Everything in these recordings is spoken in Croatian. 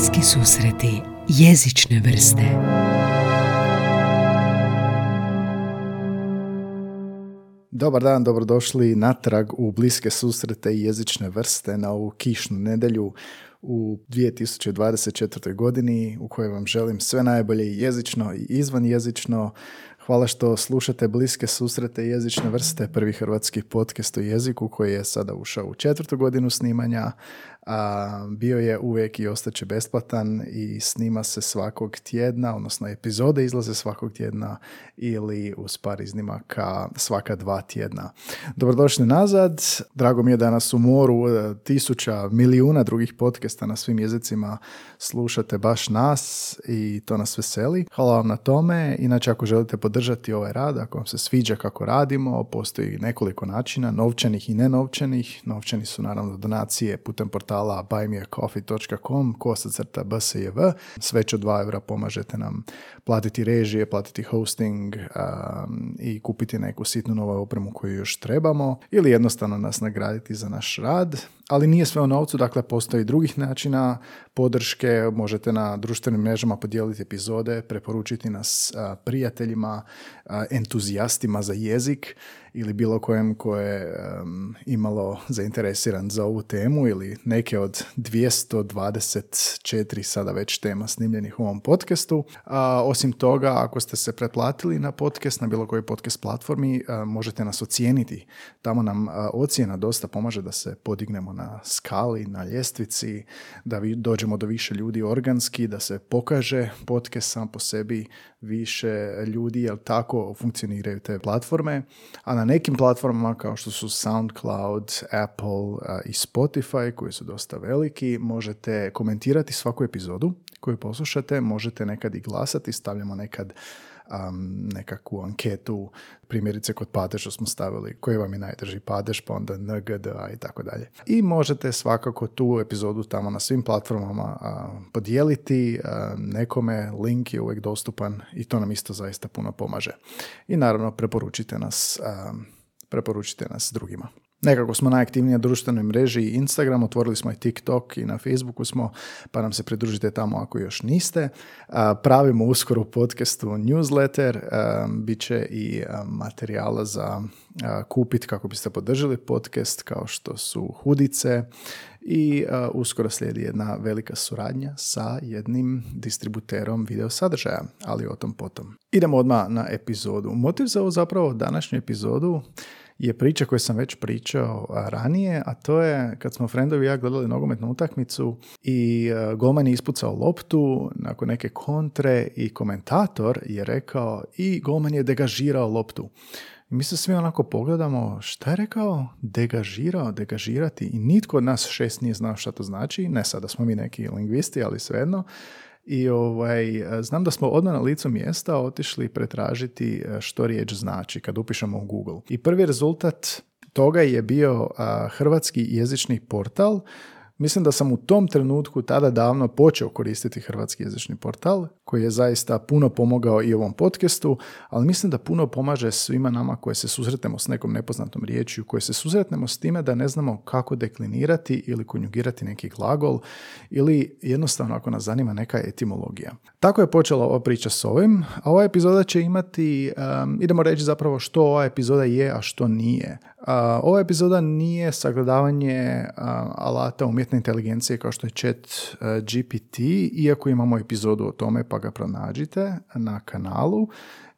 Bliski susreti jezične vrste Dobar dan, dobrodošli natrag u bliske susrete i jezične vrste na ovu kišnu nedelju u 2024. godini u kojoj vam želim sve najbolje jezično i izvan jezično. Hvala što slušate bliske susrete jezične vrste, prvi hrvatski podcast o jeziku koji je sada ušao u četvrtu godinu snimanja, a bio je uvijek i ostaće besplatan i snima se svakog tjedna, odnosno epizode izlaze svakog tjedna ili uz par iznimaka svaka dva tjedna. Dobrodošli nazad, drago mi je da nas u moru e, tisuća, milijuna drugih podcasta na svim jezicima slušate baš nas i to nas veseli. Hvala vam na tome, inače ako želite podržati ovaj rad, ako vam se sviđa kako radimo, postoji nekoliko načina, novčanih i nenovčanih. Novčani su naravno donacije putem portala portala buymeacoffee.com kosacrta bsjv. Sve od 2 eura pomažete nam platiti režije, platiti hosting um, i kupiti neku sitnu novu opremu koju još trebamo ili jednostavno nas nagraditi za naš rad. Ali nije sve u novcu, dakle postoji drugih načina podrške, možete na društvenim mrežama podijeliti epizode, preporučiti nas prijateljima, entuzijastima za jezik ili bilo kojem ko je imalo zainteresiran za ovu temu ili neke od 224 sada već tema snimljenih u ovom podcastu. A, osim toga, ako ste se pretplatili na podcast, na bilo kojoj podcast platformi, možete nas ocijeniti. Tamo nam ocjena dosta pomaže da se podignemo na skali, na ljestvici, da vi dođemo do više ljudi organski, da se pokaže podcast sam po sebi više ljudi, jer tako funkcioniraju te platforme. A na nekim platformama kao što su SoundCloud, Apple i Spotify, koji su dosta veliki, možete komentirati svaku epizodu koju poslušate, možete nekad i glasati, stavljamo nekad um, nekakvu anketu, primjerice kod padeža smo stavili koji vam je najdrži padež, pa onda NGDA i tako dalje. I možete svakako tu epizodu tamo na svim platformama podijeliti, nekome link je uvijek dostupan i to nam isto zaista puno pomaže. I naravno preporučite nas, preporučite nas drugima. Nekako smo najaktivniji na društvenoj mreži Instagram, otvorili smo i TikTok i na Facebooku smo, pa nam se pridružite tamo ako još niste. Pravimo uskoro u podcastu newsletter, bit će i materijala za kupiti kako biste podržali podcast kao što su hudice i uskoro slijedi jedna velika suradnja sa jednim distributerom video sadržaja, ali o tom potom. Idemo odmah na epizodu. Motiv za ovu zapravo današnju epizodu je priča koju sam već pričao ranije, a to je kad smo frendovi ja gledali nogometnu utakmicu i golman je ispucao loptu nakon neke kontre i komentator je rekao i golman je degažirao loptu. I mi se svi onako pogledamo, šta je rekao? Degažirao, degažirati. I nitko od nas šest nije znao šta to znači. Ne sada smo mi neki lingvisti, ali svejedno. I ovaj, znam da smo odmah na licu mjesta otišli pretražiti e, što riječ znači kad upišemo u Google. I prvi rezultat toga je bio hrvatski jezični portal Mislim da sam u tom trenutku tada davno počeo koristiti hrvatski jezični portal koji je zaista puno pomogao i ovom podcastu, ali mislim da puno pomaže svima nama koji se susretnemo s nekom nepoznatom riječju, koji se susretnemo s time da ne znamo kako deklinirati ili konjugirati neki glagol ili jednostavno ako nas zanima neka etimologija. Tako je počela ova priča s ovim, a ova epizoda će imati, idemo reći zapravo što ova epizoda je, a što nije. ova epizoda nije sagledavanje alata umjetne inteligencije kao što je chat GPT, iako imamo epizodu o tome pa ga pronađite na kanalu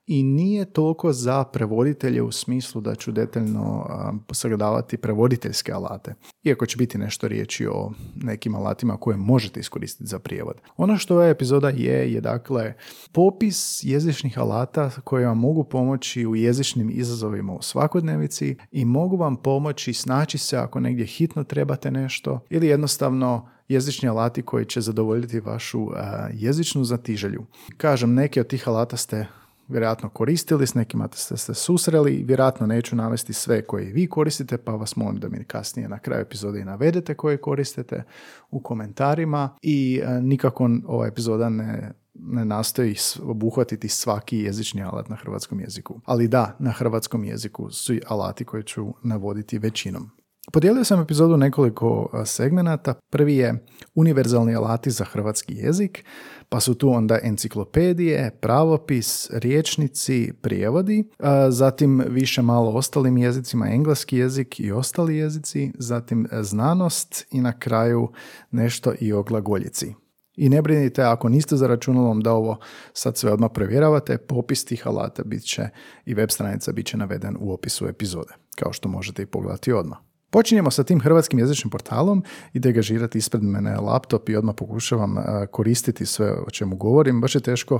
i nije toliko za prevoditelje u smislu da ću detaljno sagledavati prevoditeljske alate. Iako će biti nešto riječi o nekim alatima koje možete iskoristiti za prijevod. Ono što ova epizoda je, je dakle popis jezičnih alata koje vam mogu pomoći u jezičnim izazovima u svakodnevici i mogu vam pomoći snaći se ako negdje hitno trebate nešto ili jednostavno jezični alati koji će zadovoljiti vašu jezičnu zatiželju. Kažem, neki od tih alata ste vjerojatno koristili, s nekima ste se susreli, vjerojatno neću navesti sve koje vi koristite, pa vas molim da mi kasnije na kraju epizode i navedete koje koristite u komentarima i nikako ova epizoda ne ne nastoji obuhvatiti svaki jezični alat na hrvatskom jeziku. Ali da, na hrvatskom jeziku su alati koje ću navoditi većinom. Podijelio sam epizodu nekoliko segmenata. Prvi je univerzalni alati za hrvatski jezik, pa su tu onda enciklopedije, pravopis, riječnici, prijevodi, zatim više malo ostalim jezicima, engleski jezik i ostali jezici, zatim znanost i na kraju nešto i o glagoljici. I ne brinite ako niste za računalom da ovo sad sve odmah provjeravate, popis tih alata bit će i web stranica bit će naveden u opisu epizode, kao što možete i pogledati odmah. Počinjemo sa tim hrvatskim jezičnim portalom i degažirati ispred mene laptop i odmah pokušavam koristiti sve o čemu govorim. Baš je teško,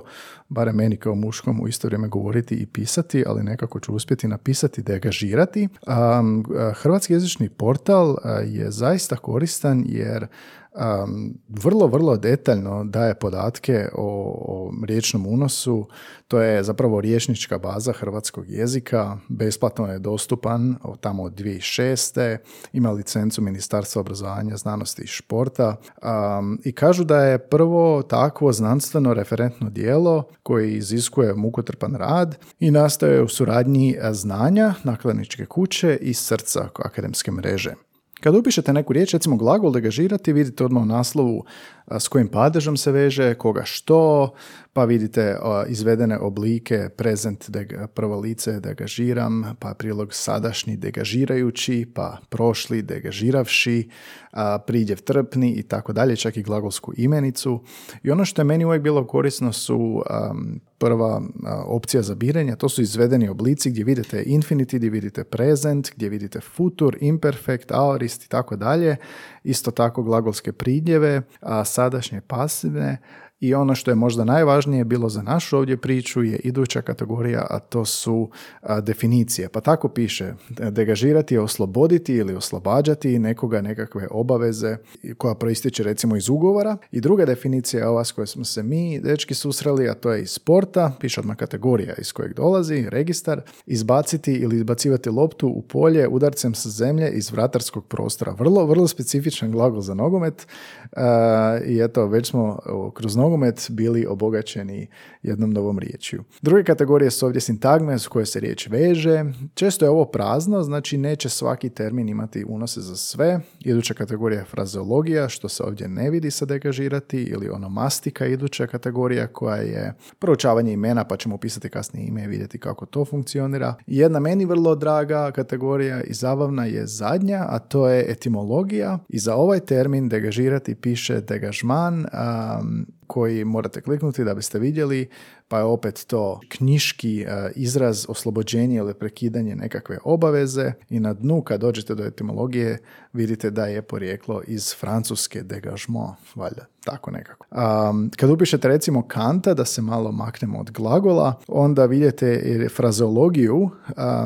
barem meni kao muškom, u isto vrijeme govoriti i pisati, ali nekako ću uspjeti napisati, degažirati. Hrvatski jezični portal je zaista koristan jer um, vrlo, vrlo detaljno daje podatke o, o riječnom unosu. To je zapravo riječnička baza hrvatskog jezika. Besplatno je dostupan tamo od 2006. Ima licencu Ministarstva obrazovanja, znanosti i športa. Um, I kažu da je prvo takvo znanstveno referentno dijelo koji iziskuje mukotrpan rad i nastaje u suradnji znanja, nakladničke kuće i srca akademske mreže. Kad upišete neku riječ, recimo glagol degažirati, vidite odmah u naslovu s kojim padežom se veže, koga što, pa vidite izvedene oblike, prezent, prvo lice, degažiram, pa prilog sadašnji, degažirajući, pa prošli, degažiravši, pridjev trpni i tako dalje, čak i glagolsku imenicu. I ono što je meni uvijek bilo korisno su prva opcija za biranje, to su izvedeni oblici gdje vidite infinity, gdje vidite present, gdje vidite futur, imperfect, aorist i tako dalje. Isto tako glagolske pridjeve, a sadašnje pasivne i ono što je možda najvažnije bilo za našu ovdje priču je iduća kategorija, a to su definicije. Pa tako piše, degažirati je osloboditi ili oslobađati nekoga nekakve obaveze koja proističe recimo iz ugovora. I druga definicija je ova s kojoj smo se mi, dečki, susreli, a to je iz sporta, piše odmah kategorija iz kojeg dolazi, registar, izbaciti ili izbacivati loptu u polje udarcem sa zemlje iz vratarskog prostora. Vrlo, vrlo specifičan glagol za nogomet i eto, već smo kroz nogomet nogomet bili obogaćeni jednom novom riječju. Druge kategorije su ovdje sintagme s koje se riječ veže. Često je ovo prazno, znači neće svaki termin imati unose za sve. Iduća kategorija je frazeologija, što se ovdje ne vidi sa degažirati, ili onomastika, iduća kategorija koja je proučavanje imena, pa ćemo upisati kasnije ime i vidjeti kako to funkcionira. jedna meni vrlo draga kategorija i zabavna je zadnja, a to je etimologija. I za ovaj termin degažirati piše degažman, koji morate kliknuti da biste vidjeli, pa je opet to knjiški e, izraz oslobođenje ili prekidanje nekakve obaveze i na dnu kad dođete do etimologije vidite da je porijeklo iz francuske dégagement, valjda, tako nekako. Um, kad upišete recimo kanta, da se malo maknemo od glagola, onda vidite frazeologiju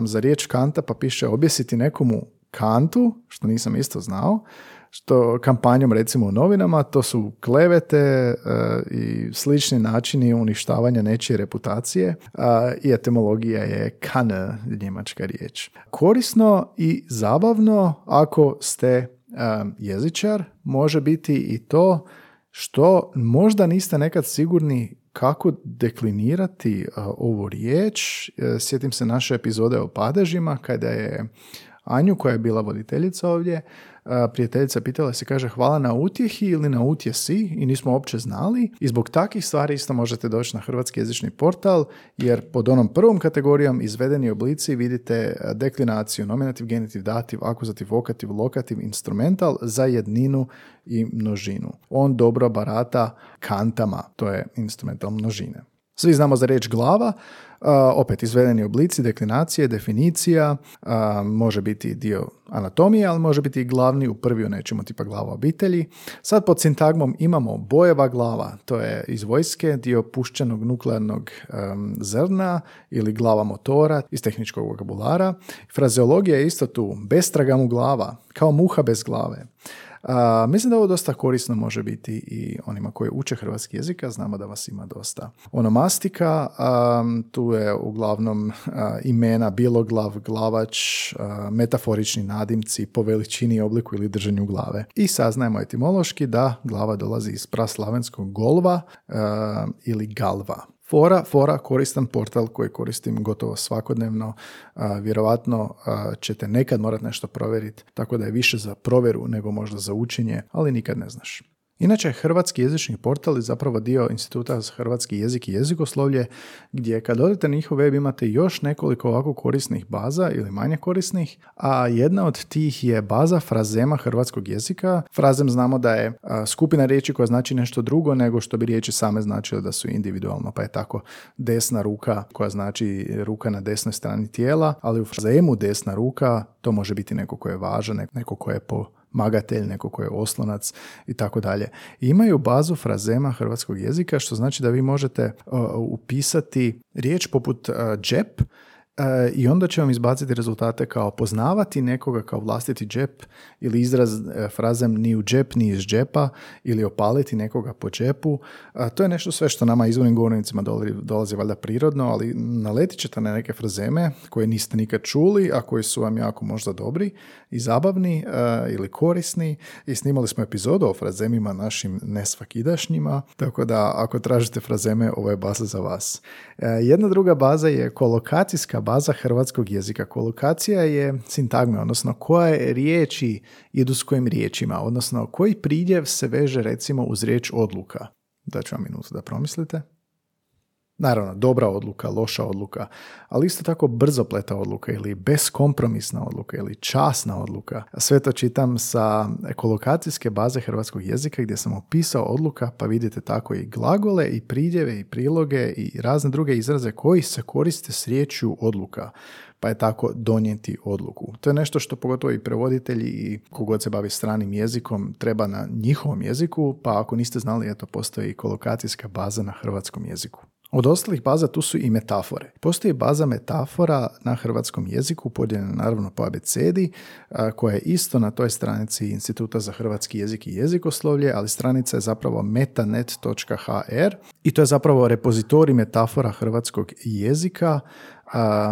za riječ kanta pa piše objesiti nekomu kantu, što nisam isto znao, što kampanjom recimo u novinama, to su klevete e, i slični načini uništavanja nečije reputacije i etimologija je kan, njemačka riječ. Korisno i zabavno ako ste e, jezičar, može biti i to što možda niste nekad sigurni kako deklinirati e, ovu riječ. Sjetim se naše epizode o padežima kada je Anju koja je bila voditeljica ovdje prijateljica pitala se, kaže hvala na utjehi ili na utjesi i nismo uopće znali i zbog takvih stvari isto možete doći na hrvatski jezični portal jer pod onom prvom kategorijom izvedeni oblici vidite deklinaciju, nominativ, genitiv, dativ, akuzativ, vokativ, lokativ, instrumental za jedninu i množinu. On dobro barata kantama, to je instrumental množine. Svi znamo za riječ glava, opet izvedeni oblici, deklinacije, definicija, može biti dio anatomije, ali može biti i glavni u prvi u nečemu tipa glava obitelji. Sad pod sintagmom imamo bojeva glava, to je iz vojske, dio pušćenog nuklearnog zrna ili glava motora iz tehničkog vokabulara. Frazeologija je isto tu, bestraga mu glava, kao muha bez glave. A, mislim da ovo dosta korisno može biti i onima koji uče hrvatski jezik, a znamo da vas ima dosta. Onomastika, tu je uglavnom imena biloglav, glavač, metaforični nadimci po veličini, obliku ili držanju glave. I saznajemo etimološki da glava dolazi iz praslavenskog golva ili galva. Fora, Fora, koristan portal koji koristim gotovo svakodnevno. vjerovatno ćete nekad morati nešto provjeriti, tako da je više za provjeru nego možda za učenje, ali nikad ne znaš. Inače, Hrvatski jezični portal je zapravo dio Instituta za hrvatski jezik i jezikoslovlje, gdje kad odete na njihov web imate još nekoliko ovako korisnih baza ili manje korisnih, a jedna od tih je baza frazema hrvatskog jezika. Frazem znamo da je skupina riječi koja znači nešto drugo nego što bi riječi same značile da su individualno, pa je tako desna ruka koja znači ruka na desnoj strani tijela, ali u frazemu desna ruka to može biti neko ko je važan, neko ko je po magatelj, neko ko je oslonac i tako dalje. Imaju bazu frazema hrvatskog jezika, što znači da vi možete upisati riječ poput uh, džep i onda će vam izbaciti rezultate kao poznavati nekoga kao vlastiti džep ili izraz e, frazem ni u džep ni iz džepa ili opaliti nekoga po džepu. To je nešto sve što nama izvornim govornicima dolazi valjda prirodno, ali naletit ćete na neke frazeme koje niste nikad čuli, a koji su vam jako možda dobri i zabavni e, ili korisni i snimali smo epizodu o frazemima našim nesvakidašnjima, tako da ako tražite frazeme, ovo je baza za vas. E, jedna druga baza je kolokacijska baza hrvatskog jezika. Kolokacija je sintagma, odnosno koje riječi idu s kojim riječima, odnosno koji pridjev se veže recimo uz riječ odluka. Daću vam minutu da promislite. Naravno, dobra odluka, loša odluka, ali isto tako brzopleta odluka ili beskompromisna odluka ili časna odluka. Sve to čitam sa ekolokacijske baze hrvatskog jezika gdje sam opisao odluka, pa vidite tako i glagole i pridjeve i priloge i razne druge izraze koji se koriste s riječju odluka pa je tako donijeti odluku. To je nešto što pogotovo i prevoditelji i kogod se bavi stranim jezikom treba na njihovom jeziku, pa ako niste znali, eto, postoji kolokacijska baza na hrvatskom jeziku. Od ostalih baza tu su i metafore. Postoji baza metafora na hrvatskom jeziku, podijeljena naravno po abecedi, koja je isto na toj stranici Instituta za hrvatski jezik i jezikoslovlje, ali stranica je zapravo metanet.hr i to je zapravo repozitorij metafora hrvatskog jezika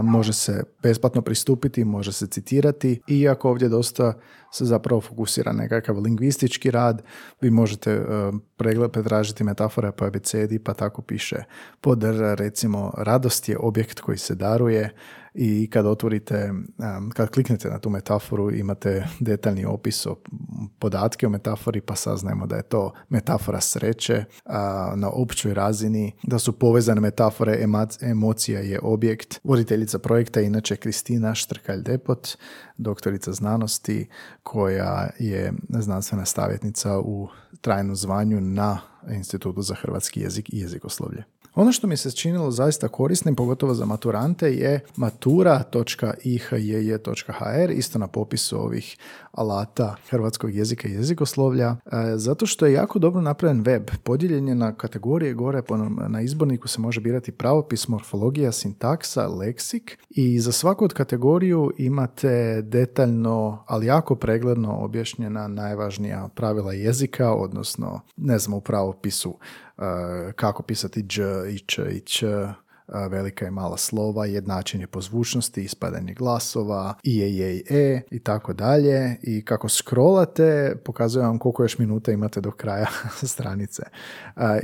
može se besplatno pristupiti, može se citirati, iako ovdje dosta se zapravo fokusira nekakav lingvistički rad, vi možete uh, pregled pretražiti metafore po abecedi, pa tako piše pod recimo radost je objekt koji se daruje, i kad otvorite, kad kliknete na tu metaforu imate detaljni opis o podatke o metafori pa saznajemo da je to metafora sreće na općoj razini, da su povezane metafore, emocija je objekt. Voditeljica projekta je inače Kristina Štrkalj-Depot, doktorica znanosti koja je znanstvena savjetnica u trajnom zvanju na Institutu za hrvatski jezik i jezikoslovlje. Ono što mi se činilo zaista korisnim, pogotovo za maturante, je matura.ihjj.hr, isto na popisu ovih alata hrvatskog jezika i jezikoslovlja, e, zato što je jako dobro napravljen web. Podijeljen je na kategorije gore, na izborniku se može birati pravopis, morfologija, sintaksa, leksik i za svaku od kategoriju imate detaljno, ali jako pregledno objašnjena najvažnija pravila jezika, odnosno, ne znam, u pravopisu kako pisati dž, ić, ić, velika i mala slova, jednačenje pozvučnosti, ispadanje glasova, i je, je, e i tako dalje. I kako scrollate, pokazujem vam koliko još minuta imate do kraja stranice.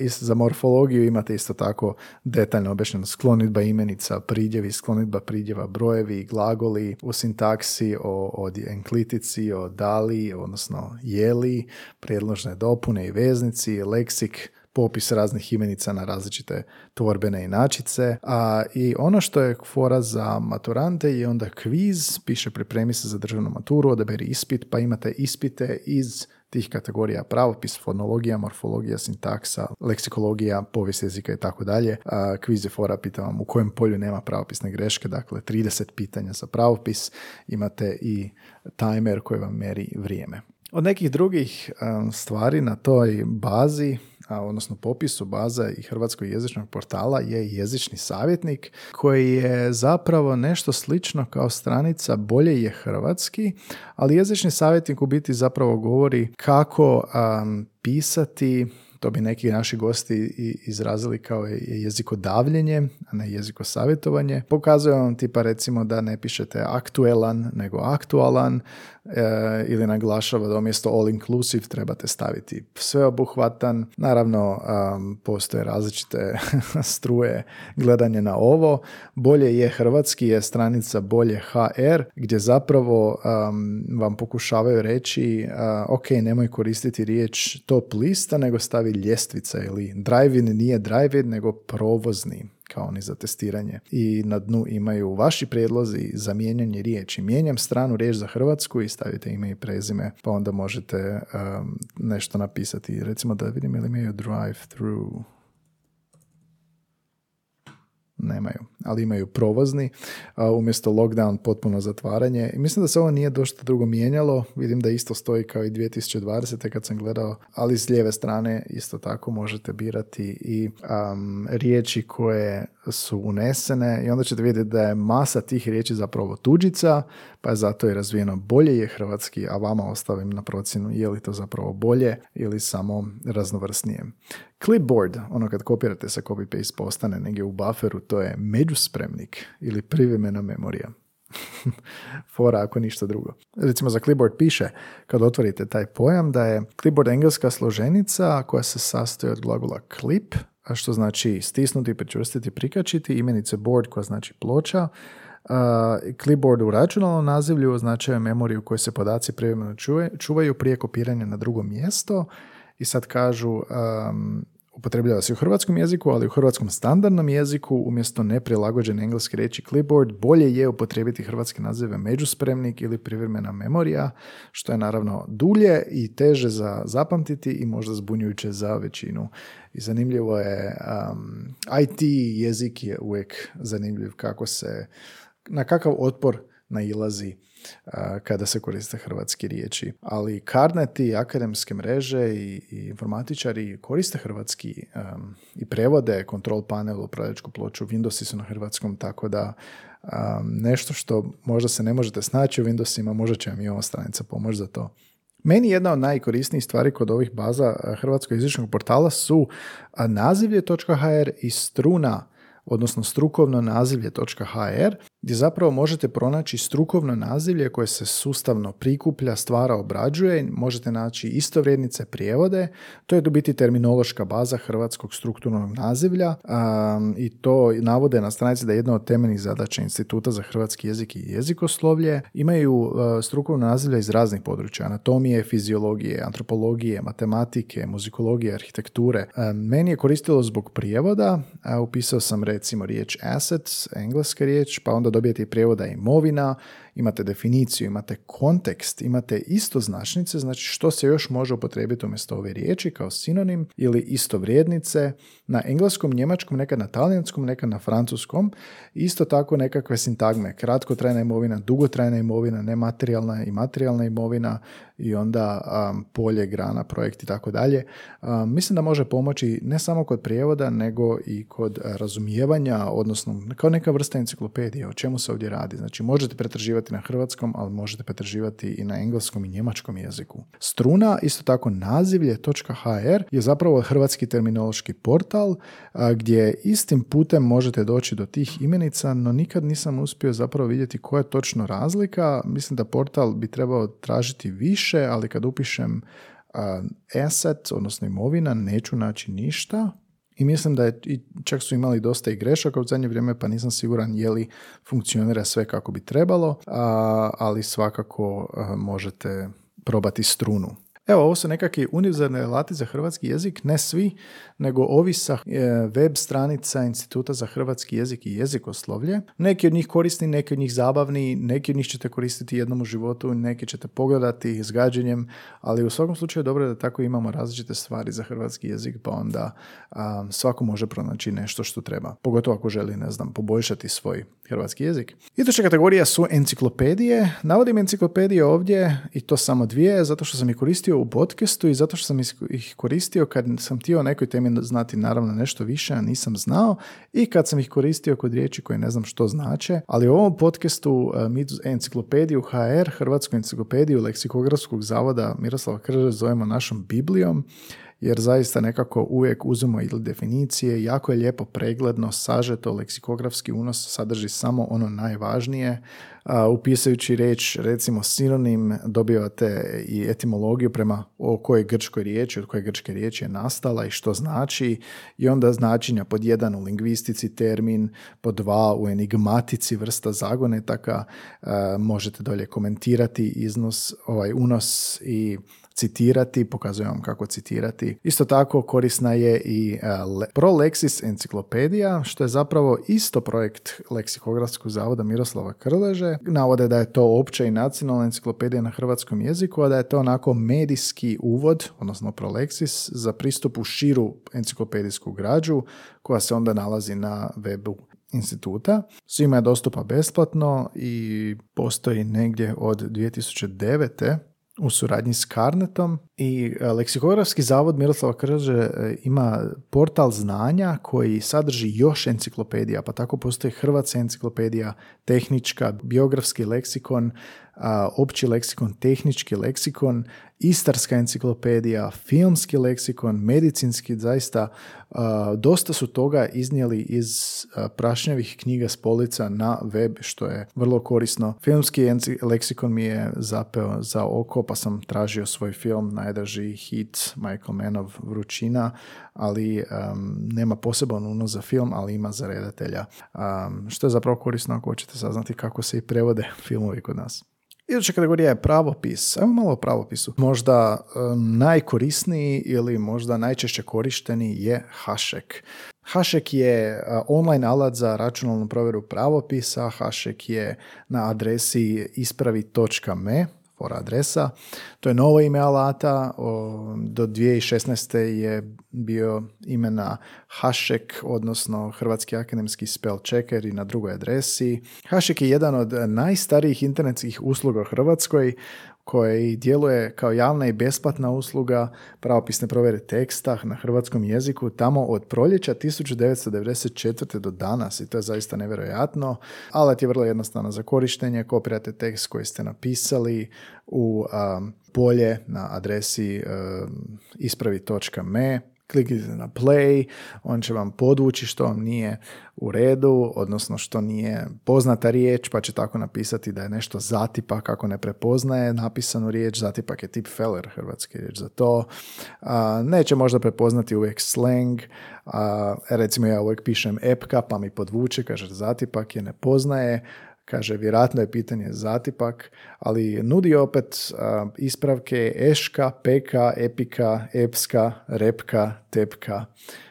Za morfologiju imate isto tako detaljno objašnjeno sklonitba imenica, pridjevi, sklonitba pridjeva, brojevi, glagoli, u sintaksi, o, o enklitici, o dali, odnosno jeli, prijedložne dopune i veznici, leksik, popis raznih imenica na različite tvorbene inačice. A, I ono što je fora za maturante je onda kviz, piše pripremi se za državnu maturu, odaberi ispit, pa imate ispite iz tih kategorija pravopis, fonologija, morfologija, sintaksa, leksikologija, povijest jezika i tako dalje. Kviz je fora, pitam vam u kojem polju nema pravopisne greške, dakle 30 pitanja za pravopis, imate i timer koji vam meri vrijeme. Od nekih drugih stvari na toj bazi odnosno popisu baza i hrvatskog jezičnog portala je jezični savjetnik koji je zapravo nešto slično kao stranica Bolje je hrvatski, ali jezični savjetnik u biti zapravo govori kako pisati to bi neki naši gosti izrazili kao jeziko-davljenje, a ne jeziko-savjetovanje. Pokazujem vam tipa recimo da ne pišete aktuelan, nego aktualan, e, ili naglašava da umjesto all inclusive trebate staviti sveobuhvatan. Naravno, postoje različite struje gledanje na ovo. Bolje je hrvatski je stranica bolje HR gdje zapravo vam pokušavaju reći uh, ok, nemoj koristiti riječ top lista, nego stavi ljestvica ili drive-in nije drive-in, nego provozni kao oni za testiranje. I na dnu imaju vaši prijedlozi za mijenjanje riječi. Mijenjam stranu riječ za Hrvatsku i stavite ime i prezime, pa onda možete um, nešto napisati. Recimo da vidim ili imaju drive-through nemaju, ali imaju provozni, umjesto lockdown potpuno zatvaranje. I mislim da se ovo nije dosta drugo mijenjalo, vidim da isto stoji kao i 2020. kad sam gledao, ali s lijeve strane isto tako možete birati i um, riječi koje su unesene i onda ćete vidjeti da je masa tih riječi zapravo tuđica, pa je zato i razvijeno bolje je hrvatski, a vama ostavim na procjenu je li to zapravo bolje ili samo raznovrsnije. Clipboard, ono kad kopirate sa copy-paste postane negdje u bufferu, to je međuspremnik ili privremena memorija. Fora ako ništa drugo. Recimo za clipboard piše, kad otvorite taj pojam, da je clipboard engleska složenica koja se sastoji od glagola clip, a što znači stisnuti, pričvrstiti, prikačiti, imenice board koja znači ploča, Uh, clipboard u računalnom nazivlju označava memoriju u se podaci privremeno čuvaju prije kopiranja na drugo mjesto i sad kažu um, upotrebljava se u hrvatskom jeziku, ali u hrvatskom standardnom jeziku umjesto neprilagođene engleske riječi clipboard bolje je upotrijebiti hrvatske nazive međuspremnik ili privremena memorija, što je naravno dulje i teže za zapamtiti i možda zbunjujuće za većinu. I zanimljivo je, um, IT jezik je uvijek zanimljiv kako se, na kakav otpor nailazi kada se koriste hrvatski riječi. Ali karneti, akademske mreže i, i informatičari koriste hrvatski i prevode control panel, upravljačku ploču, Windowsi su na hrvatskom, tako da nešto što možda se ne možete snaći u Windowsima, možda će vam i ova stranica pomoći za to. Meni jedna od najkorisnijih stvari kod ovih baza hrvatskog jezičnog portala su nazivlje.hr i struna odnosno strukovno nazivlje.hr gdje zapravo možete pronaći strukovno nazivlje koje se sustavno prikuplja, stvara, obrađuje, možete naći istovrijednice prijevode, to je biti terminološka baza hrvatskog strukturnog nazivlja i to navode na stranici da je jedna od temeljnih zadaća Instituta za hrvatski jezik i jezikoslovlje. Imaju strukovno nazivlje iz raznih područja, anatomije, fiziologije, antropologije, matematike, muzikologije, arhitekture. Meni je koristilo zbog prijevoda, upisao sam recimo riječ assets, engleska riječ, pa onda dobijete i prijevoda imovina, imate definiciju, imate kontekst, imate isto značnice, znači što se još može upotrijebiti umjesto ove riječi kao sinonim ili isto vrijednice na engleskom, njemačkom, nekad na talijanskom, nekad na francuskom. Isto tako nekakve sintagme, kratkotrajna imovina, dugotrajna imovina, nematerijalna i materijalna imovina i onda polje, grana, projekt i tako dalje. Mislim da može pomoći ne samo kod prijevoda, nego i kod razumijevanja, odnosno kao neka vrsta enciklopedije, o čemu se ovdje radi. Znači možete pretraživati na hrvatskom, ali možete pretraživati i na engleskom i njemačkom jeziku. Struna, isto tako nazivlje.hr je zapravo hrvatski terminološki portal gdje istim putem možete doći do tih imenica, no nikad nisam uspio zapravo vidjeti koja je točno razlika. Mislim da portal bi trebao tražiti više, ali kad upišem asset, odnosno imovina, neću naći ništa i mislim da je, čak su imali dosta i grešaka u zadnje vrijeme, pa nisam siguran je li funkcionira sve kako bi trebalo, ali svakako možete probati strunu. Evo, ovo su nekakvi univerzalni alati za hrvatski jezik, ne svi, nego ovi sa e, web stranica Instituta za hrvatski jezik i jezikoslovlje. Neki od njih korisni, neki od njih zabavni, neki od njih ćete koristiti jednom u životu, neki ćete pogledati s gađenjem, ali u svakom slučaju dobro je da tako imamo različite stvari za hrvatski jezik, pa onda svako može pronaći nešto što treba. Pogotovo ako želi, ne znam, poboljšati svoj hrvatski jezik. Iduća kategorija su enciklopedije. Navodim enciklopedije ovdje i to samo dvije, zato što sam ih koristio u podcastu i zato što sam ih koristio kad sam htio o nekoj temi znati naravno nešto više, a nisam znao. I kad sam ih koristio kod riječi koje ne znam što znače, ali u ovom podcastu e, mi enciklopediju HR, Hrvatsku enciklopediju leksikografskog zavoda Miroslava Krže zovemo našom Biblijom jer zaista nekako uvijek uzmemo ili definicije, jako je lijepo pregledno, sažeto, leksikografski unos sadrži samo ono najvažnije, upisujući riječ, recimo sinonim, dobivate i etimologiju prema o kojoj grčkoj riječi, od koje grčke riječi je nastala i što znači, i onda značenja pod jedan u lingvistici termin, pod dva u enigmatici vrsta zagonetaka, možete dolje komentirati iznos, ovaj unos i citirati, pokazujem vam kako citirati. Isto tako korisna je i e, ProLexis enciklopedija, što je zapravo isto projekt leksikografskog zavoda Miroslava Krleže. Navode da je to opća i nacionalna enciklopedija na hrvatskom jeziku, a da je to onako medijski uvod, odnosno ProLexis, za pristup u širu enciklopedijsku građu koja se onda nalazi na webu instituta. Svima je dostupa besplatno i postoji negdje od 2009 u suradnji s Karnetom i e, Leksikografski zavod Miroslava Krže e, ima portal znanja koji sadrži još enciklopedija, pa tako postoji Hrvatska enciklopedija, tehnička, biografski leksikon, opći leksikon, tehnički leksikon, istarska enciklopedija, filmski leksikon, medicinski, zaista dosta su toga iznijeli iz prašnjavih knjiga s polica na web, što je vrlo korisno. Filmski leksikon mi je zapeo za oko, pa sam tražio svoj film, najdraži hit Michael Mannov Vrućina, ali nema poseban unos za film, ali ima za redatelja. što je zapravo korisno ako hoćete saznati kako se i prevode filmovi kod nas. Iduća kategorija je pravopis. Evo malo o pravopisu. Možda najkorisniji ili možda najčešće korišteni je Hašek. Hašek je online alat za računalnu provjeru pravopisa. Hašek je na adresi ispravi.me for adresa. To je novo ime alata. Do 2016. je bio imena Hašek, odnosno Hrvatski akademski spell checker i na drugoj adresi. Hašek je jedan od najstarijih internetskih usluga u Hrvatskoj koji djeluje kao javna i besplatna usluga pravopisne provjere teksta na hrvatskom jeziku tamo od proljeća 1994. do danas i to je zaista nevjerojatno. Alat je vrlo jednostavno za korištenje, kopirate tekst koji ste napisali u polje na adresi um, ispravi.me kliknite na play, on će vam podvući što vam nije u redu, odnosno što nije poznata riječ, pa će tako napisati da je nešto zatipak ako ne prepoznaje napisanu riječ, zatipak je tip feller, hrvatski riječ za to. neće možda prepoznati uvijek slang, a, recimo ja uvijek pišem epka pa mi podvuče, kaže zatipak je ne poznaje, Kaže, vjerojatno je pitanje zatipak, ali nudi opet ispravke eška, peka, epika, epska, repka, tepka.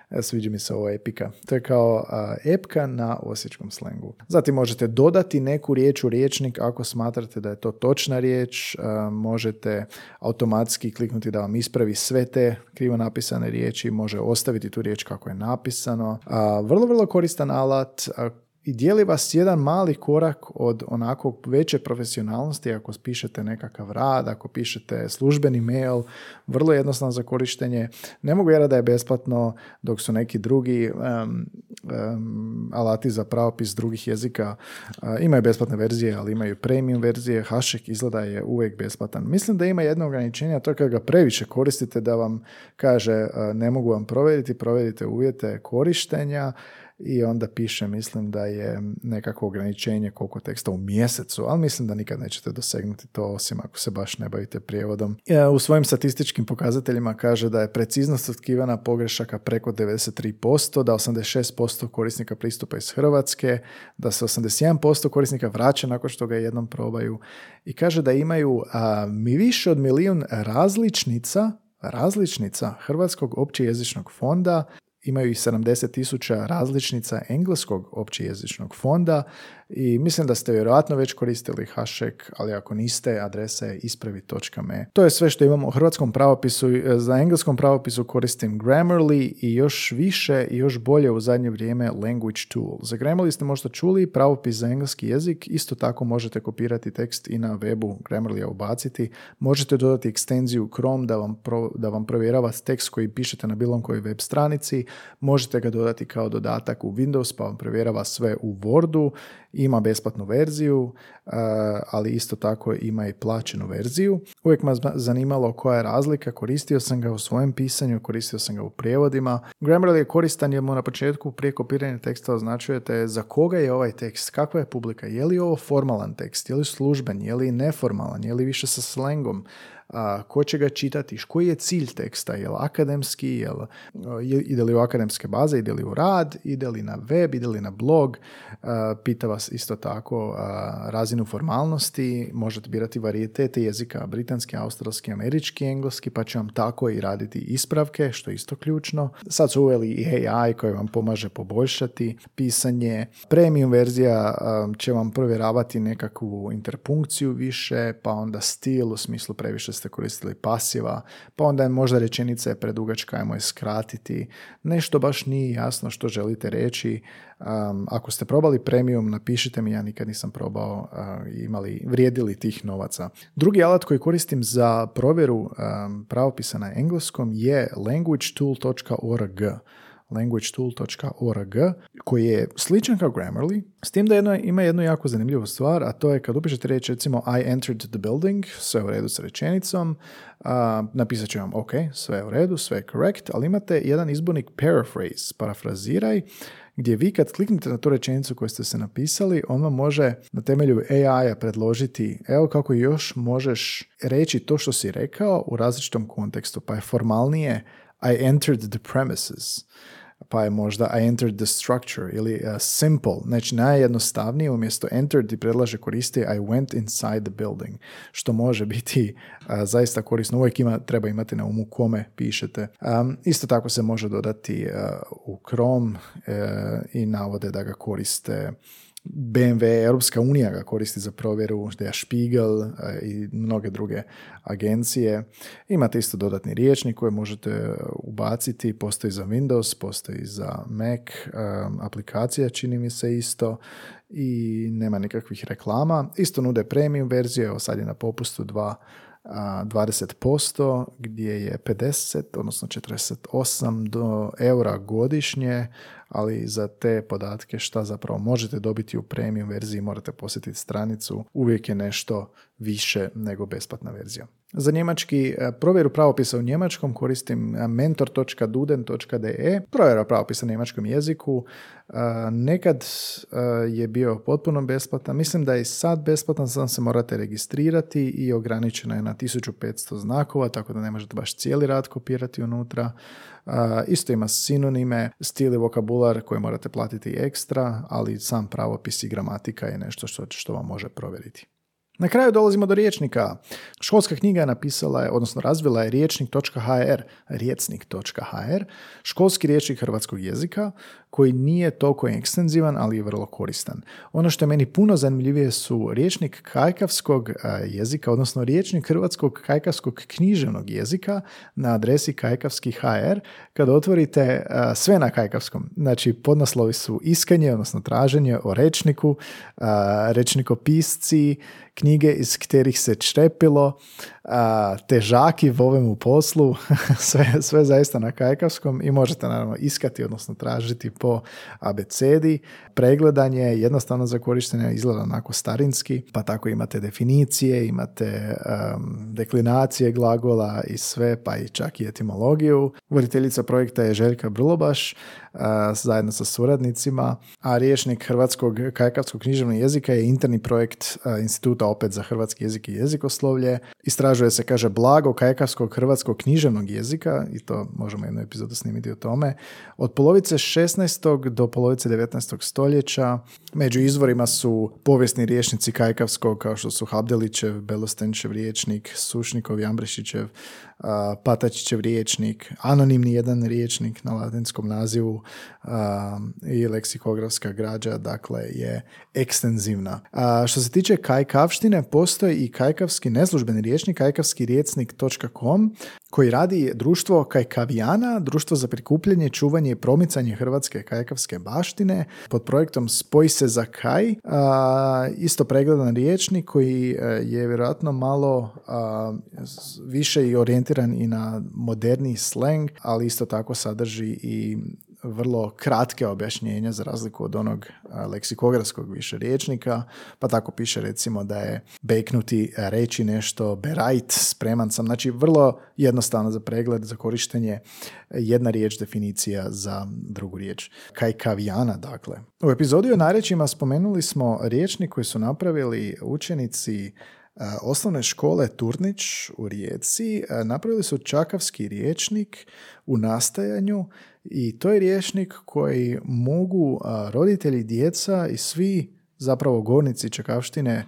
E, sviđa mi se ovo epika. To je kao epka na osječkom slengu. Zatim možete dodati neku riječ u riječnik ako smatrate da je to točna riječ. možete automatski kliknuti da vam ispravi sve te krivo napisane riječi. Može ostaviti tu riječ kako je napisano. vrlo, vrlo koristan alat i dijeli vas jedan mali korak od onako veće profesionalnosti ako pišete nekakav rad, ako pišete službeni mail, vrlo jednostavno za korištenje. Ne mogu vjerati da je besplatno dok su neki drugi alati za pravopis drugih jezika imaju besplatne verzije, ali imaju premium verzije. Hašek izgleda je uvijek besplatan. Mislim da ima jedno ograničenje, a to je kad ga previše koristite da vam kaže ne mogu vam provjeriti, provjerite uvjete korištenja i onda piše, mislim da je nekako ograničenje koliko teksta u mjesecu, ali mislim da nikad nećete dosegnuti to osim ako se baš ne bavite prijevodom. E, u svojim statističkim pokazateljima kaže da je preciznost otkrivana pogrešaka preko 93%, da 86% korisnika pristupa iz Hrvatske, da se 81% korisnika vraća nakon što ga jednom probaju i kaže da imaju mi više od milijun različnica različnica Hrvatskog općejezičnog fonda imaju i 70 tisuća različnica engleskog općejezičnog fonda i mislim da ste vjerojatno već koristili Hašek, ali ako niste, adresa je ispravi.me. To je sve što imamo u hrvatskom pravopisu. Za engleskom pravopisu koristim Grammarly i još više i još bolje u zadnje vrijeme Language Tool. Za Grammarly ste možda čuli pravopis za engleski jezik, isto tako možete kopirati tekst i na webu Grammarly ubaciti. Možete dodati ekstenziju Chrome da vam, da vam provjerava tekst koji pišete na bilo kojoj web stranici Možete ga dodati kao dodatak u Windows pa vam provjerava sve u Wordu. Ima besplatnu verziju, ali isto tako ima i plaćenu verziju. Uvijek me zanimalo koja je razlika, koristio sam ga u svojem pisanju, koristio sam ga u prijevodima. Grammarly je koristan jer mu na početku prije kopiranja teksta označujete za koga je ovaj tekst, kakva je publika, je li ovo formalan tekst, je li služben, je li neformalan, je li više sa slengom, a, ko će ga čitati, koji je cilj teksta, je li akademski, je li, ide li u akademske baze, ide li u rad, ide li na web, ide li na blog, pita vas isto tako razinu formalnosti, možete birati varijetete jezika, britanski, australski, američki, engleski, pa će vam tako i raditi ispravke, što je isto ključno. Sad su uveli i AI koji vam pomaže poboljšati pisanje. Premium verzija će vam provjeravati nekakvu interpunkciju više, pa onda stil u smislu previše ste koristili pasiva, pa onda je možda rečenica je predugačka, ajmo je skratiti. Nešto baš nije jasno što želite reći. Um, ako ste probali premium, napišite mi, ja nikad nisam probao uh, imali, vrijedili tih novaca. Drugi alat koji koristim za provjeru um, pravopisa na engleskom je languagetool.org languagetool.org koji je sličan kao Grammarly, s tim da jedno, ima jednu jako zanimljivu stvar, a to je kad upišete reći recimo I entered the building, sve u redu s rečenicom, a, napisat će vam ok, sve u redu, sve je correct, ali imate jedan izbornik paraphrase, parafraziraj, gdje vi kad kliknete na tu rečenicu koju ste se napisali, on vam može na temelju AI-a predložiti evo kako još možeš reći to što si rekao u različitom kontekstu, pa je formalnije I entered the premises pa je možda I entered the structure ili uh, simple, znači najjednostavnije umjesto entered ti predlaže koristi I went inside the building, što može biti uh, zaista korisno. Uvijek ima, treba imati na umu kome pišete. Um, isto tako se može dodati uh, u Chrome i navode da ga koriste BMW, Europska unija ga koristi za provjeru, je Spiegel e, i mnoge druge agencije. Imate isto dodatni riječnik koji možete ubaciti, postoji za Windows, postoji za Mac, e, aplikacija čini mi se isto i nema nikakvih reklama. Isto nude premium verzije, evo sad je na popustu dva 20% gdje je 50, odnosno 48 do eura godišnje, ali za te podatke šta zapravo možete dobiti u premium verziji morate posjetiti stranicu, uvijek je nešto više nego besplatna verzija. Za njemački e, provjeru pravopisa u njemačkom koristim e, mentor.duden.de. Provjera pravopisa na njemačkom jeziku. E, nekad je bio potpuno besplatan. Mislim da je sad besplatan, sam se morate registrirati i ograničena je na 1500 znakova, tako da ne možete baš cijeli rad kopirati unutra. Isto ima sinonime, stil i vokabular koje morate platiti ekstra, ali sam pravopis i gramatika je nešto što, što vam može provjeriti. Na kraju dolazimo do riječnika. Školska knjiga je napisala je, odnosno razvila je riječnik.hr, rijecnik.hr, školski riječnik hrvatskog jezika koji nije toliko ekstenzivan, ali je vrlo koristan. Ono što je meni puno zanimljivije su riječnik kajkavskog jezika, odnosno riječnik hrvatskog kajkavskog književnog jezika na adresi kajkavski.hr. Kad otvorite sve na kajkavskom, znači podnaslovi su iskanje, odnosno traženje o rečniku, rečnikopisci, knjige iz kterih se črepilo, težaki v ovemu poslu, sve, sve zaista na kajkavskom i možete naravno iskati, odnosno tražiti po abecedi. Pregledanje jednostavno za korištenje izgleda onako starinski, pa tako imate definicije, imate deklinacije glagola i sve, pa i čak i etimologiju. Voditeljica projekta je Željka Brlobaš, zajedno sa suradnicima, a riječnik hrvatskog kajkavskog književnog jezika je interni projekt Instituta opet za hrvatski jezik i jezikoslovlje. Istražuje se, kaže, blago kajkavskog hrvatskog književnog jezika, i to možemo jednu epizodu snimiti o tome, od polovice 16. do polovice 19. stoljeća. Među izvorima su povijesni riječnici kajkavskog, kao što su Habdelićev, Belostenčev riječnik, Sušnikov, Jambrešićev, Patačićev riječnik, anonimni jedan riječnik na latinskom nazivu i leksikografska građa, dakle, je ekstenzivna. što se tiče kajkavštine, postoji i kajkavski neslužbeni riječnik, kajkavskirijecnik.com koji radi društvo Kajkavijana, društvo za prikupljanje, čuvanje i promicanje hrvatske kajkavske baštine pod projektom Spoj se za kaj. isto pregledan riječnik koji e, je vjerojatno malo više i orijentiran i na moderni slang, ali isto tako sadrži i vrlo kratke objašnjenja za razliku od onog leksikografskog više riječnika, pa tako piše recimo da je beknuti reći nešto, berajt, spreman sam, znači vrlo jednostavno za pregled, za korištenje jedna riječ definicija za drugu riječ. Kajkavijana, dakle. U epizodi o narečima spomenuli smo riječnik koji su napravili učenici osnovne škole Turnić u Rijeci napravili su čakavski riječnik u nastajanju i to je riječnik koji mogu roditelji, djeca i svi zapravo gornici čakavštine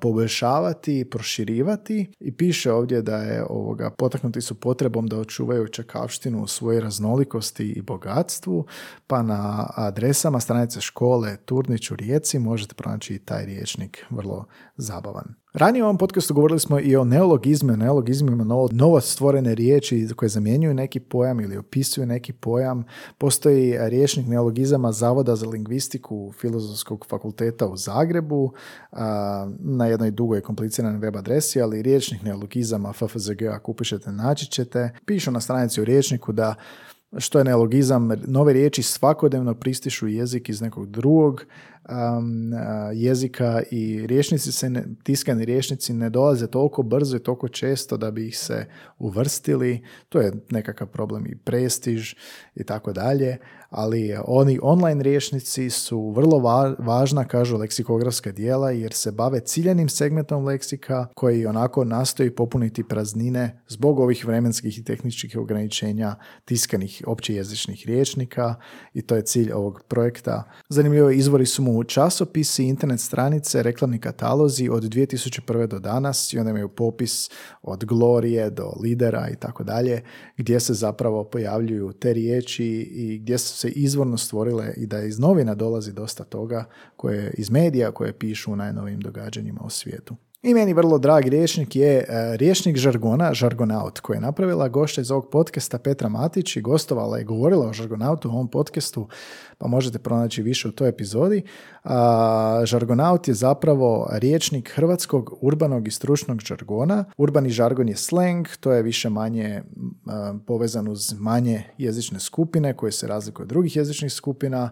poboljšavati, proširivati i piše ovdje da je ovoga potaknuti su potrebom da očuvaju čakavštinu u svojoj raznolikosti i bogatstvu, pa na adresama stranice škole Turnić u Rijeci možete pronaći i taj riječnik, vrlo zabavan. Ranije u ovom podcastu govorili smo i o neologizmu, neologizmima novo, stvorene riječi koje zamjenjuju neki pojam ili opisuju neki pojam. Postoji riječnik neologizama Zavoda za lingvistiku Filozofskog fakulteta u Zagrebu na jednoj dugoj kompliciranoj web adresi, ali riječnik neologizama FFZG ako upišete naći ćete. Pišu na stranici u riječniku da što je neologizam, nove riječi svakodnevno pristišu jezik iz nekog drugog um, jezika i rječnici se, ne, tiskani rječnici ne dolaze toliko brzo i toliko često da bi ih se uvrstili. To je nekakav problem i prestiž i tako dalje, ali oni online rječnici su vrlo važna, kažu leksikografska dijela, jer se bave ciljenim segmentom leksika koji onako nastoji popuniti praznine zbog ovih vremenskih i tehničkih ograničenja tiskanih općejezičnih rječnika i to je cilj ovog projekta. Zanimljivo izvori su mu časopisi, internet stranice, reklamni katalozi od 2001. do danas i onda imaju popis od Glorije do Lidera i tako dalje, gdje se zapravo pojavljuju te riječi i gdje su se izvorno stvorile i da iz novina dolazi dosta toga koje iz medija koje pišu u najnovijim događanjima u svijetu. I meni vrlo drag rječnik je e, rječnik žargona, žargonaut, koji je napravila gošća iz ovog podcasta Petra Matić i gostovala i govorila o žargonautu u ovom podcastu, pa možete pronaći više u toj epizodi. A, žargonaut je zapravo rječnik hrvatskog urbanog i stručnog žargona. Urbani žargon je slang, to je više manje povezan uz manje jezične skupine koje se razlikuju od drugih jezičnih skupina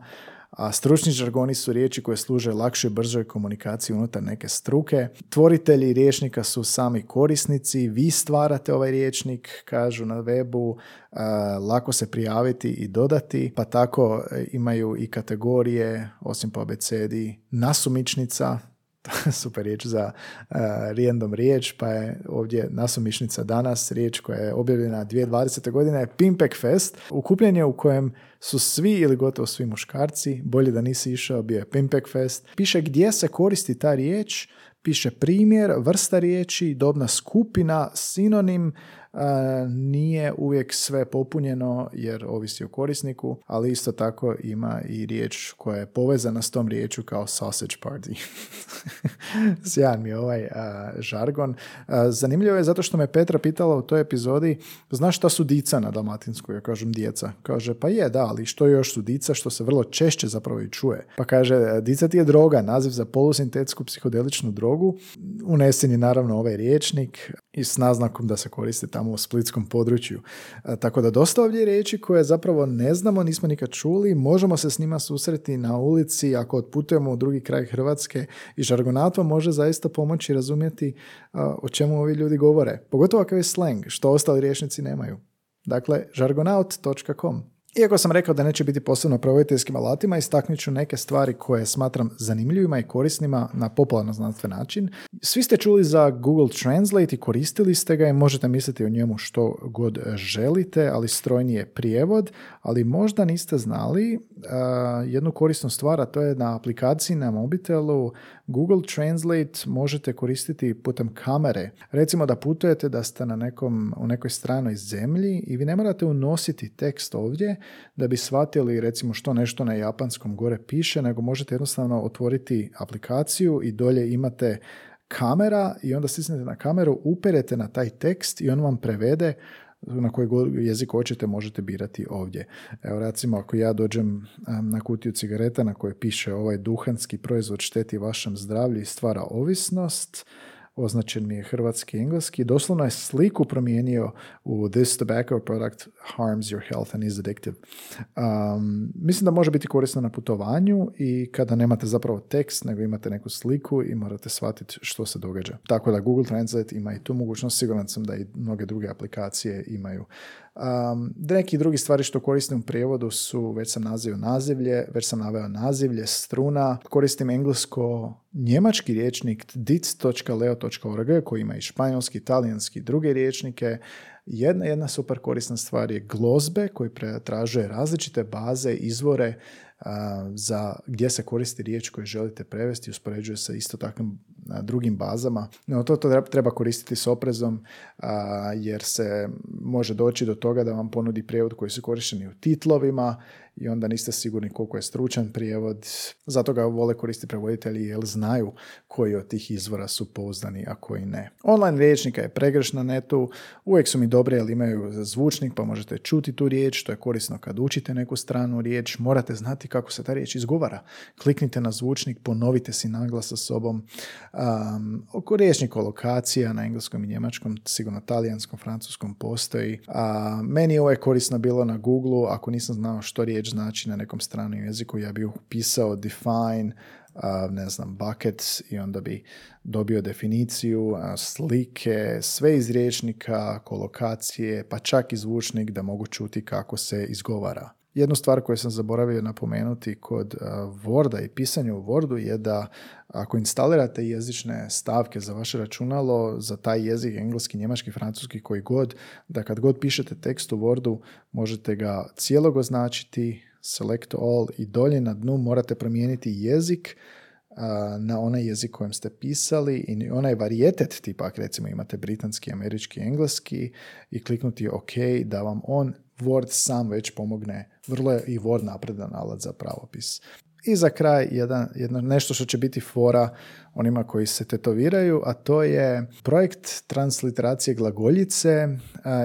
a stručni žargoni su riječi koje služe lakšoj bržoj komunikaciji unutar neke struke. Tvoritelji riječnika su sami korisnici, vi stvarate ovaj riječnik, kažu na webu, lako se prijaviti i dodati, pa tako e, imaju i kategorije, osim po abecedi, nasumičnica, super riječ za uh, random riječ, pa je ovdje nasumišnica danas, riječ koja je objavljena 2020. godine, Pimpek Fest, ukupljenje u kojem su svi ili gotovo svi muškarci, bolje da nisi išao, bio je Pimpek Fest. Piše gdje se koristi ta riječ, piše primjer, vrsta riječi, dobna skupina, sinonim, nije uvijek sve popunjeno jer ovisi o korisniku, ali isto tako ima i riječ koja je povezana s tom riječu kao sausage party. Sjajan mi je ovaj žargon. zanimljivo je zato što me Petra pitala u toj epizodi, znaš šta su dica na dalmatinsku? Ja kažem djeca. Kaže, pa je, da, ali što još su dica, što se vrlo češće zapravo i čuje. Pa kaže, dica ti je droga, naziv za polusintetsku psihodeličnu drogu. Unesen je naravno ovaj riječnik i s naznakom da se koriste tamo u splitskom području. E, tako da dosta ovdje riječi koje zapravo ne znamo, nismo nikad čuli, možemo se s njima susreti na ulici ako otputujemo u drugi kraj Hrvatske i žargonatvo može zaista pomoći razumjeti o čemu ovi ljudi govore. Pogotovo ako je slang, što ostali riječnici nemaju. Dakle, žargonaut.com iako sam rekao da neće biti posebno provoditeljskim alatima, istaknut ću neke stvari koje smatram zanimljivima i korisnima na popularno znanstven način. Svi ste čuli za Google Translate i koristili ste ga i možete misliti o njemu što god želite, ali strojni je prijevod, ali možda niste znali jednu korisnu stvar, a to je na aplikaciji na mobitelu Google Translate možete koristiti putem kamere. Recimo da putujete da ste na nekom, u nekoj stranoj zemlji i vi ne morate unositi tekst ovdje da bi shvatili recimo što nešto na japanskom gore piše, nego možete jednostavno otvoriti aplikaciju i dolje imate kamera i onda stisnete na kameru, uperete na taj tekst i on vam prevede na koji jezik hoćete možete birati ovdje. Evo recimo ako ja dođem na kutiju cigareta na kojoj piše ovaj duhanski proizvod šteti vašem zdravlju i stvara ovisnost, označen mi je hrvatski i engleski. Doslovno je sliku promijenio u This tobacco product harms your health and is addictive. Um, mislim da može biti korisno na putovanju i kada nemate zapravo tekst, nego imate neku sliku i morate shvatiti što se događa. Tako da Google Translate ima i tu mogućnost, siguran sam da i mnoge druge aplikacije imaju. Um, neki drugi stvari što koristim u prijevodu su, već sam nazivio nazivlje, već sam naveo nazivlje, struna, koristim englesko njemački riječnik dic.leo.org koji ima i španjolski, talijanski, druge riječnike. Jedna, jedna super korisna stvar je glozbe koji pretražuje različite baze, izvore za gdje se koristi riječ koju želite prevesti, uspoređuje se isto takvim drugim bazama. No, to, to treba koristiti s oprezom jer se može doći do toga da vam ponudi prijevod koji su korišteni u titlovima i onda niste sigurni koliko je stručan prijevod. Zato ga vole koristiti prevoditelji jer znaju koji od tih izvora su pouzdani, a koji ne. Online riječnika je pregrš na netu, uvijek su mi dobre jer imaju zvučnik pa možete čuti tu riječ, to je korisno kad učite neku stranu riječ, morate znati kako se ta riječ izgovara. Kliknite na zvučnik, ponovite si naglas sa sobom. Um, oko riječnika lokacija na engleskom i njemačkom, sigurno talijanskom, francuskom postoji. A, meni je ovo je korisno bilo na Google, ako nisam znao što riječ znači na nekom stranom jeziku, ja bih upisao define, ne znam, buckets i onda bi dobio definiciju, slike, sve iz riječnika, kolokacije, pa čak i zvučnik da mogu čuti kako se izgovara. Jednu stvar koju sam zaboravio napomenuti kod Worda i pisanja u Wordu je da ako instalirate jezične stavke za vaše računalo, za taj jezik, engleski, njemački, francuski, koji god, da kad god pišete tekst u Wordu, možete ga cijelog označiti, select all i dolje na dnu morate promijeniti jezik na onaj jezik kojem ste pisali i onaj varijetet tipa, recimo imate britanski, američki, engleski i kliknuti OK da vam on Word sam već pomogne. Vrlo je i Word napredan alat za pravopis. I za kraj jedan, jedno, nešto što će biti fora onima koji se tetoviraju, a to je projekt transliteracije glagoljice.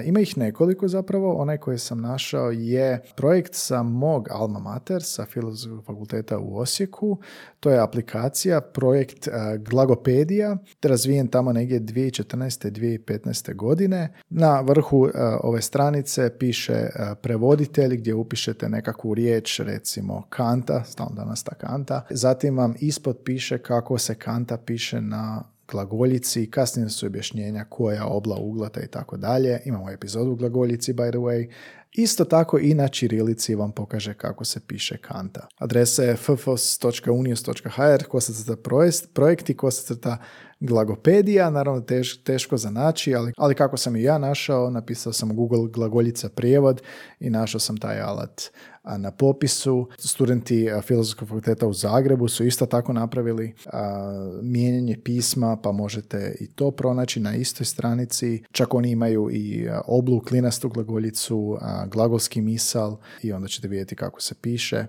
ima ih nekoliko zapravo. Onaj koji sam našao je projekt sa mog alma mater, sa Filozofskog fakulteta u Osijeku. To je aplikacija, projekt Glagopedija, razvijen tamo negdje 2014. 2015. godine. Na vrhu ove stranice piše prevoditelj gdje upišete nekakvu riječ, recimo kanta, stalno danas ta kanta. Zatim vam ispod piše kako se kanta piše na glagoljici, kasnije su objašnjenja koja obla uglata i tako dalje. Imamo epizodu u glagoljici, by the way. Isto tako i na čirilici vam pokaže kako se piše kanta. Adresa je ffos.unius.hr, kosacrta projekti, kosacrta glagopedija, naravno teš, teško za naći, ali, ali kako sam i ja našao, napisao sam Google glagoljica prijevod i našao sam taj alat na popisu. Studenti Filozofskog fakulteta u Zagrebu su isto tako napravili mijenjanje pisma, pa možete i to pronaći na istoj stranici. Čak oni imaju i oblu, klinastu glagoljicu, glagolski misal i onda ćete vidjeti kako se piše,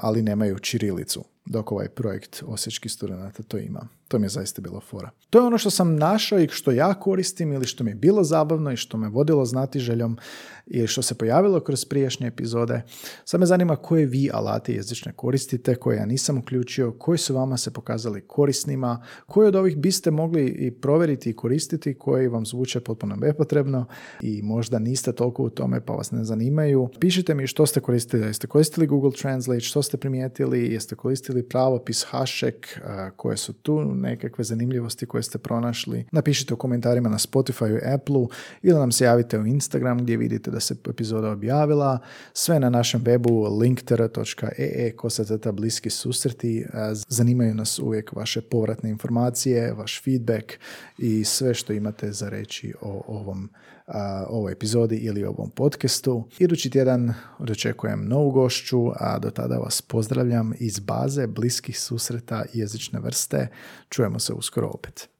ali nemaju čirilicu dok ovaj projekt osječkih studenta to ima. To mi je zaista bilo fora. To je ono što sam našao i što ja koristim ili što mi je bilo zabavno i što me vodilo znati željom i što se pojavilo kroz prijašnje epizode. Sad me zanima koje vi alate jezične koristite, koje ja nisam uključio, koji su vama se pokazali korisnima, koji od ovih biste mogli i provjeriti i koristiti, koji vam zvuče potpuno bepotrebno i možda niste toliko u tome pa vas ne zanimaju. Pišite mi što ste koristili, jeste koristili Google Translate, što ste primijetili, jeste koristili pravopis, hašek, koje su tu nekakve zanimljivosti koje ste pronašli. Napišite u komentarima na Spotify i Apple ili nam se javite u Instagram gdje vidite da se epizoda objavila. Sve na našem webu linktr.ee kosacrta bliski susreti. Zanimaju nas uvijek vaše povratne informacije, vaš feedback i sve što imate za reći o ovom ovoj epizodi ili ovom podcastu. Idući tjedan dočekujem novu gošću, a do tada vas pozdravljam iz baze bliskih susreta jezične vrste. Čujemo se uskoro opet.